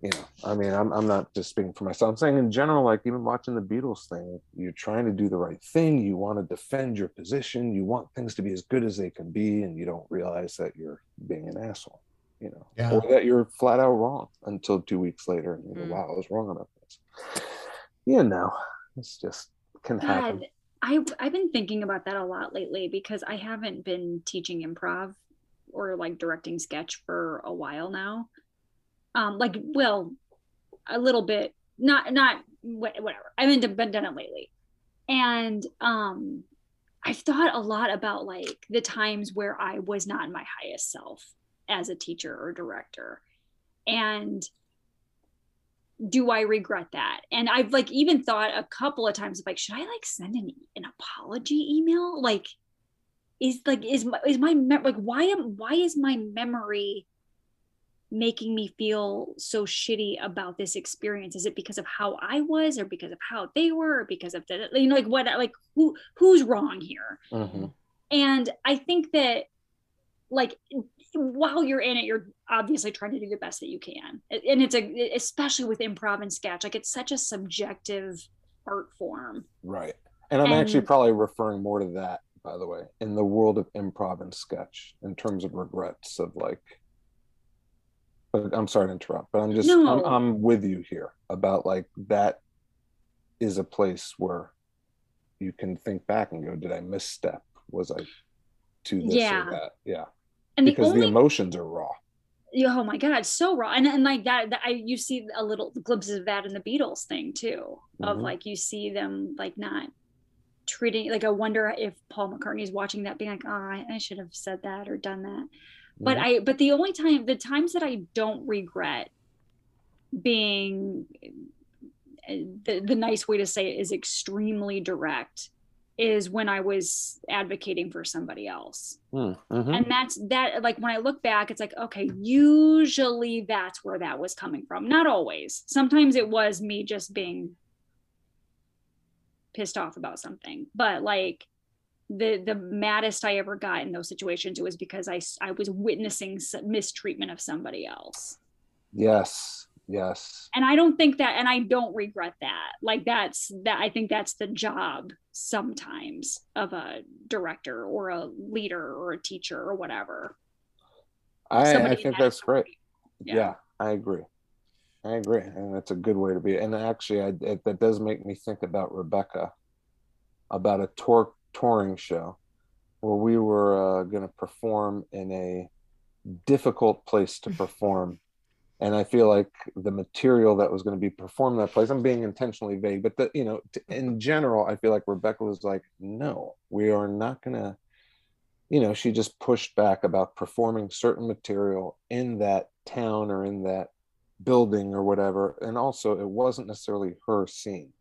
you know, I mean, I'm, I'm not just speaking for myself. I'm saying in general, like even watching the Beatles thing, you're trying to do the right thing. You want to defend your position. You want things to be as good as they can be, and you don't realize that you're being an asshole, you know, Yeah. or that you're flat out wrong until two weeks later, and you go, Mm. "Wow, I was wrong about this." You know, it's just can happen. God, I I've been thinking about that a lot lately because I haven't been teaching improv or like directing sketch for a while now. Um, like well, a little bit, not not wha- whatever. I haven't been done it lately, and um, I've thought a lot about like the times where I was not my highest self as a teacher or director, and do I regret that? And I've like even thought a couple of times like, should I like send an, an apology email? Like, is like is my is my mem- like why am why is my memory making me feel so shitty about this experience? Is it because of how I was, or because of how they were, or because of the you know like what like who who's wrong here? Mhm. And I think that like while you're in it, you're obviously trying to do the best that you can. And it's a especially with improv and sketch, like it's such a subjective art form. Right. And I'm actually probably referring more to that, by the way, in the world of improv and sketch in terms of regrets of like but I'm sorry to interrupt, but I'm just I'm, I'm with you here about like that is a place where you can think back and go, did I misstep? Was I to this Yeah. or that? Yeah. And Because the only emotions are raw. oh my god, so raw. And and like that, that I you see a little glimpses of that in the Beatles thing too. Of Mhm. like you see them like not treating like I wonder if Paul McCartney's watching that being like, oh, I, I should have said that or done that. but Mhm. i but the only time the times that i don't regret being the, the nice way to say it is extremely direct is when i was advocating for somebody else Mm, mhm. and that's that like when i look back it's like okay usually that's where that was coming from not always sometimes it was me just being pissed off about something but like the the maddest i ever got in those situations it was because i i was witnessing mistreatment of somebody else Yes. Yes. and i don't think that and i don't regret that like that's that i think that's the job sometimes of a director or a leader or a teacher or whatever I, I think that's great. authority. Yeah. I agree. I agree, and that's a good way to be. And actually, I, it, that does make me think about Rebecca, about a tour touring show where we were uh, going to perform in a difficult place to perform, and I feel like the material that was going to be performed in that place. I'm being intentionally vague, but the, you know, t- in general, I feel like Rebecca was like, "No, we are not going to." You know, she just pushed back about performing certain material in that town or in that building or whatever and also it wasn't necessarily her scene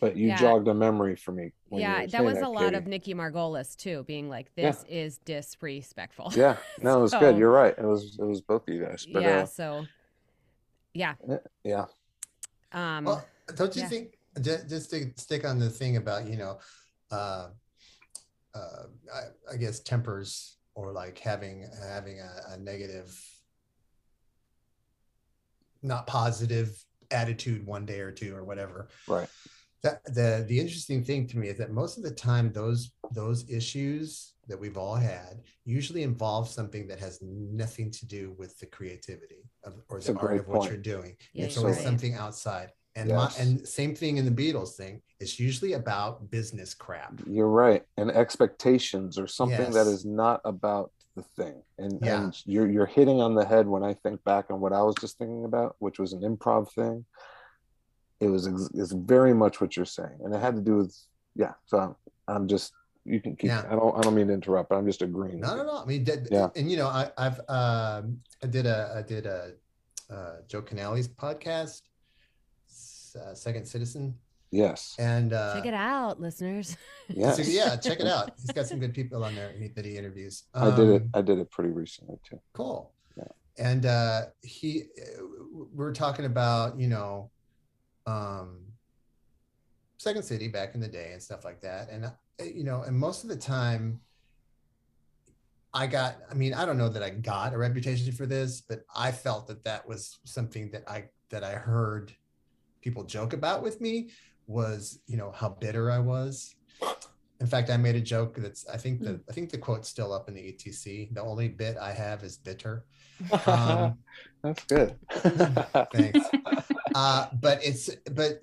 but you Yeah. jogged a memory for me. when yeah, that saying was a lot Katie. of Nikki Margolis too, being like, Yeah. "This is disrespectful." Yeah, no, it was good. You're right. It was it was both of you guys. But yeah. uh, So, yeah. yeah, Um. Well, don't you yeah. think just, just to stick on the thing about you know, uh, uh, I, I guess tempers or like having having a, a negative, not positive attitude one day or two or whatever. right. That the the interesting thing to me is that most of the time those those issues that we've all had usually involve something that has nothing to do with the creativity of, or It's the art great of what point. you're doing. Yeah, it's always right. something outside. And my, Yes. and same thing in the Beatles thing. It's usually about business crap. You're right. And expectations or something that Yes. is not about the thing. And, Yeah. and you're you're hitting on the head when I think back on what I was just thinking about, which was an improv thing. It was ex- it's very much what you're saying, and it had to do with yeah. So I'm, I'm just you can keep. Yeah. I don't I don't mean to interrupt, but I'm just agreeing. No, no, no. I mean, that, Yeah. and you know, I, I've um, I did a I did a uh, Joe Canale's podcast, uh, Second Citizen, Yes. and uh, Check it out, listeners. Yes. so, yeah, check it out. He's got some good people on there that he interviews. I did it. Um, I did it pretty recently too. cool Yeah. and uh he we're talking about you know um second city back in the day and stuff like that and uh, you know and most of the time i got i mean i don't know that i got a reputation for this but i felt that that was something that i that i heard people joke about with me was you know how bitter i was in fact i made a joke that's i think the i think the quote's still up in the etc the only bit i have is bitter um, That's good. Thanks. uh, but it's but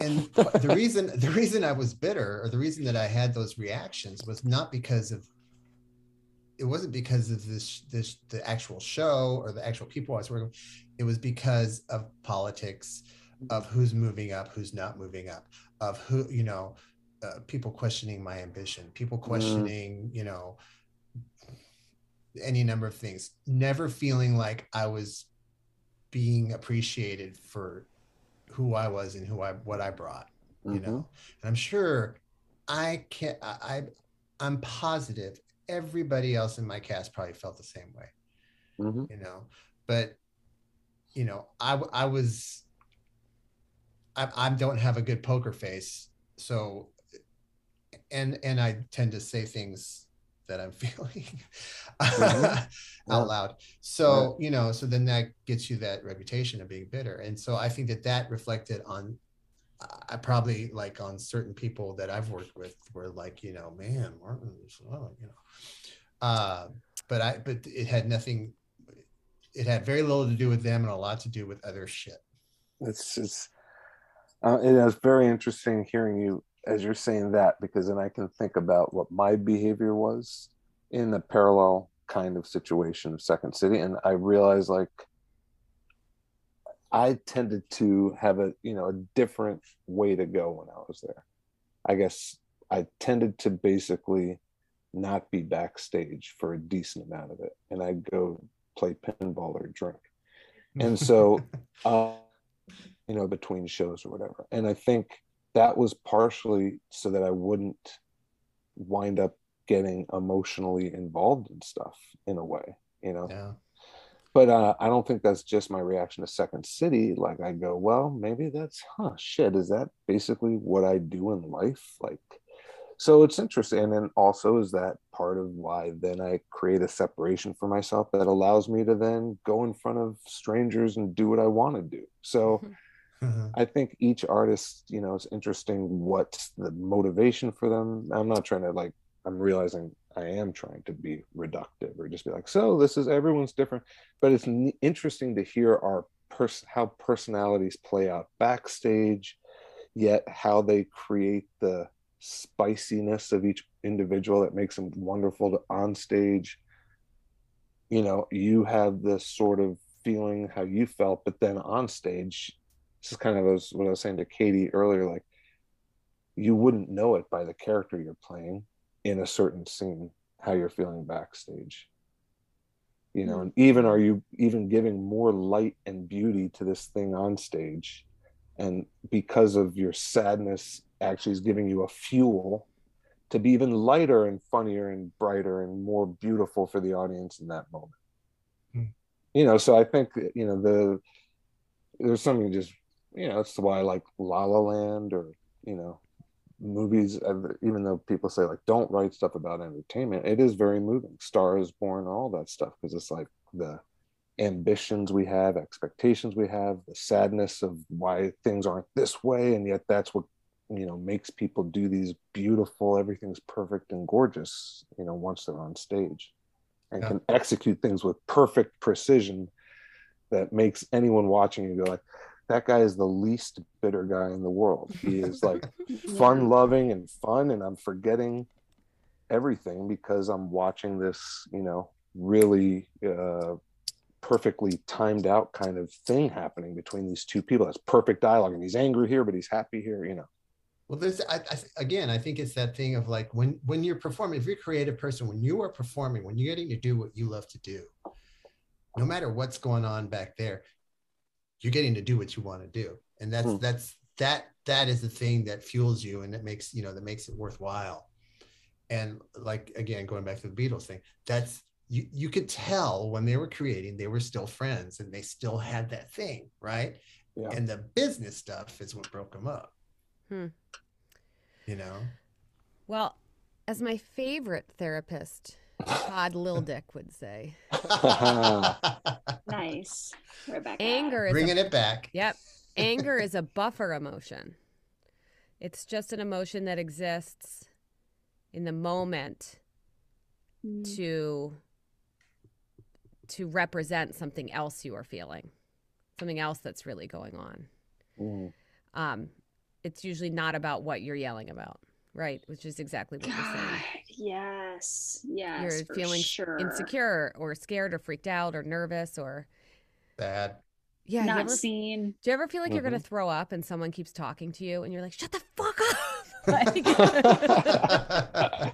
and the reason the reason I was bitter or the reason that I had those reactions was not because of it wasn't because of this this the actual show or the actual people I was working with. It was because of politics, of who's moving up, who's not moving up, of who you know, uh, people questioning my ambition, people questioning you know any number of things. Never feeling like I was being appreciated for who I was and who I what I brought you Mhm. know and i'm sure i can I, i'm positive everybody else in my cast probably felt the same way Mhm. you know but you know I I was i i don't have a good poker face. So and and i tend to say things that i'm feeling Mhm. Yeah. out loud. So you know so then that gets you that reputation of being bitter. And so i think that that reflected on i probably like on certain people that i've worked with were like you know man martin well, you know. Uh but i but it had nothing it had very little to do with them and a lot to do with other shit. It's it's uh, it is very interesting hearing you as you're saying that because then I can think about what my behavior was in a parallel kind of situation of Second City, and I realized like I tended to have a you know a different way to go when I was there. I guess I tended to basically not be backstage for a decent amount of it, and I'd go play pinball or drink. And so uh, you know, between shows or whatever. And I think that was partially so that I wouldn't wind up getting emotionally involved in stuff in a way, you know. yeah But uh, I don't think that's just my reaction to Second City. Like I go, well, maybe that's, huh, shit, is that basically what I do in life? Like, so it's interesting. And then also is that part of why then I create a separation for myself that allows me to then go in front of strangers and do what I want to do. So Mm-hmm. I think each artist, you know, it's interesting what's the motivation for them. I'm not trying to like, I'm realizing I am trying to be reductive or just be like, so this is everyone's different, but it's n- interesting to hear our person how personalities play out backstage, yet how they create the spiciness of each individual that makes them wonderful to on stage. You know, you have this sort of feeling how you felt, but then on stage, this is kind of as what I was saying to Katie earlier, like you wouldn't know it by the character you're playing in a certain scene, how you're feeling backstage. You know, and even are you even giving more light and beauty to this thing on stage? And because of your sadness actually is giving you a fuel to be even lighter and funnier and brighter and more beautiful for the audience in that moment. Hmm. You know, so I think you know the there's something just you know that's why I like La La Land or you know movies even though people say like don't write stuff about entertainment it is very moving star is born all that stuff because it's like the ambitions we have expectations we have the sadness of why things aren't this way and yet that's what you know makes people do these beautiful everything's perfect and gorgeous you know once they're on stage and Yeah. can execute things with perfect precision that makes anyone watching you go like that guy is the least bitter guy in the world. He is like fun loving and fun and i'm forgetting everything because i'm watching this you know really uh perfectly timed out kind of thing happening between these two people. That's perfect dialogue and he's angry here but he's happy here you know. Well, there's I, I, again, I think it's that thing of like when when you're performing, if you're a creative person, when you are performing, when you're getting to do what you love to do, no matter what's going on back there, you're getting to do what you want to do, and that's Hmm. that's that that is the thing that fuels you and that makes you know that makes it worthwhile. And like again, going back to the Beatles thing, that's you you could tell when they were creating, they were still friends and they still had that thing, right? yeah And the business stuff is what broke them up. Hmm. You know. Well, as my favorite therapist, Todd Lildick, would say, Nice, Rebecca. anger is a Bringing it back. Yep. Anger is a buffer emotion. It's just an emotion that exists in the moment Mm. to to represent something else you are feeling. Something else that's really going on. Mm. Um it's usually not about what you're yelling about, right? Which is exactly what you're saying. yes, yes, you're feeling sure. insecure or scared or freaked out or nervous or Bad. yeah, not ever seen. Do you ever feel like you're Mm-hmm. gonna throw up and someone keeps talking to you and you're like, shut the fuck up? Like, shut up,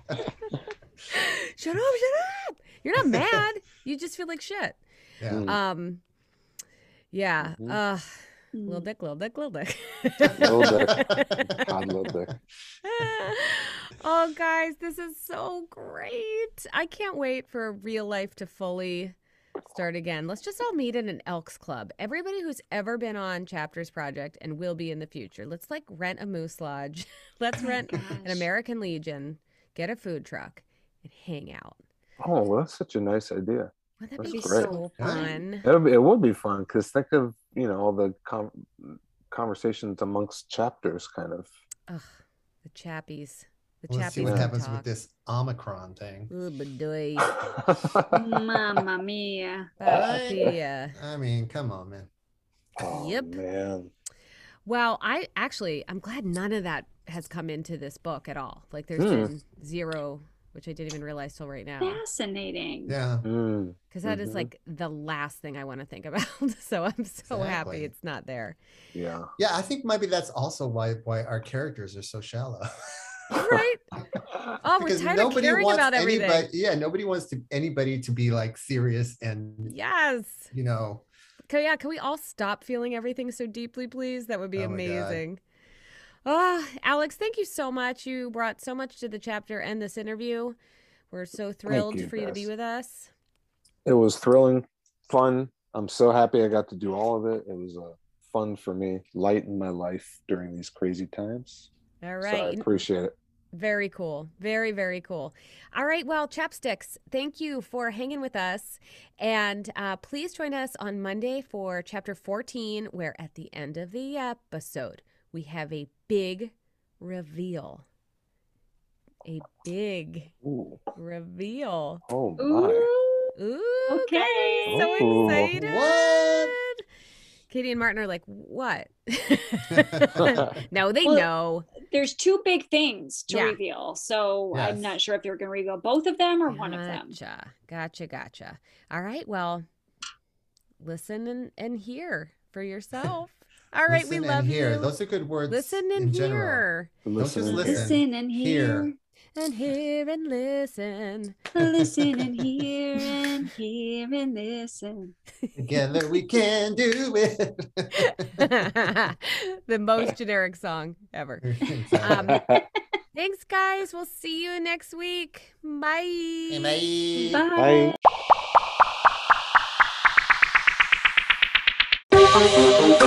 shut up. You're not mad. You just feel like shit. Yeah. Um yeah. Mhm. Uh. Little mm. dick, little dick, little dick. Lil Dick. Todd Lil Dick. oh guys, this is so great. I can't wait for real life to fully start again. Let's just all meet in an Elks Club. Everybody who's ever been on Chapters Project and will be in the future. Let's like rent a Moose Lodge. Let's Oh my rent an. American Legion, get a food truck, and hang out. Oh, well, that's such a nice idea. Wouldn't that That's be great. so fun? It'll be, it will be fun because think of you know all the com- conversations amongst chapters, kind of. Ugh, the chappies. The Let's chappies see what happens talk. with this Omicron thing. Ooh, badoy. Mamma mia. Papaya. I mean, come on, man. oh, Yep. man. Well, I actually, I'm glad none of that has come into this book at all. Like, there's Hmm. been zero, which I didn't even realize till right now, Fascinating. Yeah. Mm. because that is Mhm. like the last thing I want to think about. so I'm so Exactly. happy it's not there. Yeah. Yeah, I think maybe that's also why why our characters are so shallow. Right? Oh, we're Because tired of caring wants about everything. anybody. Yeah, nobody wants to anybody to be like serious and Yes. you know. Can, yeah, can we all stop feeling everything so deeply, please? That would be Oh my God. amazing. Ah, Alex, thank you so much. You brought so much to the chapter and this interview. We're so thrilled you, for you to be with us. It was thrilling, fun. I'm so happy I got to do all of it. It was uh, fun for me, light in my life during these crazy times. All right. So I appreciate it. Very cool. Very, very cool. All right. Well, Chapsticks, thank you for hanging with us. And uh, please join us on Monday for chapter 14, where at the end of the episode, we have a big reveal. A big Ooh. reveal. Oh my. Ooh. Ooh, Okay. guys, so Ooh. excited. What? Katie and Martin are like, what? no, they Well, know. There's two big things to Yeah. reveal. So I'm not sure if you're going to reveal both of them or one of them. Gotcha. Gotcha. Gotcha. All right. Well, listen and, and hear for yourself. All right. we love and hear. you. Those are good words. listen in and general. hear. Don't just listen. hear. Listen and Hear. hear. and hear and listen. listen and hear and hear and listen. Together we can do it. the most generic song ever. Um, Thanks, guys. We'll see you next week. Bye. Bye. Bye. Bye.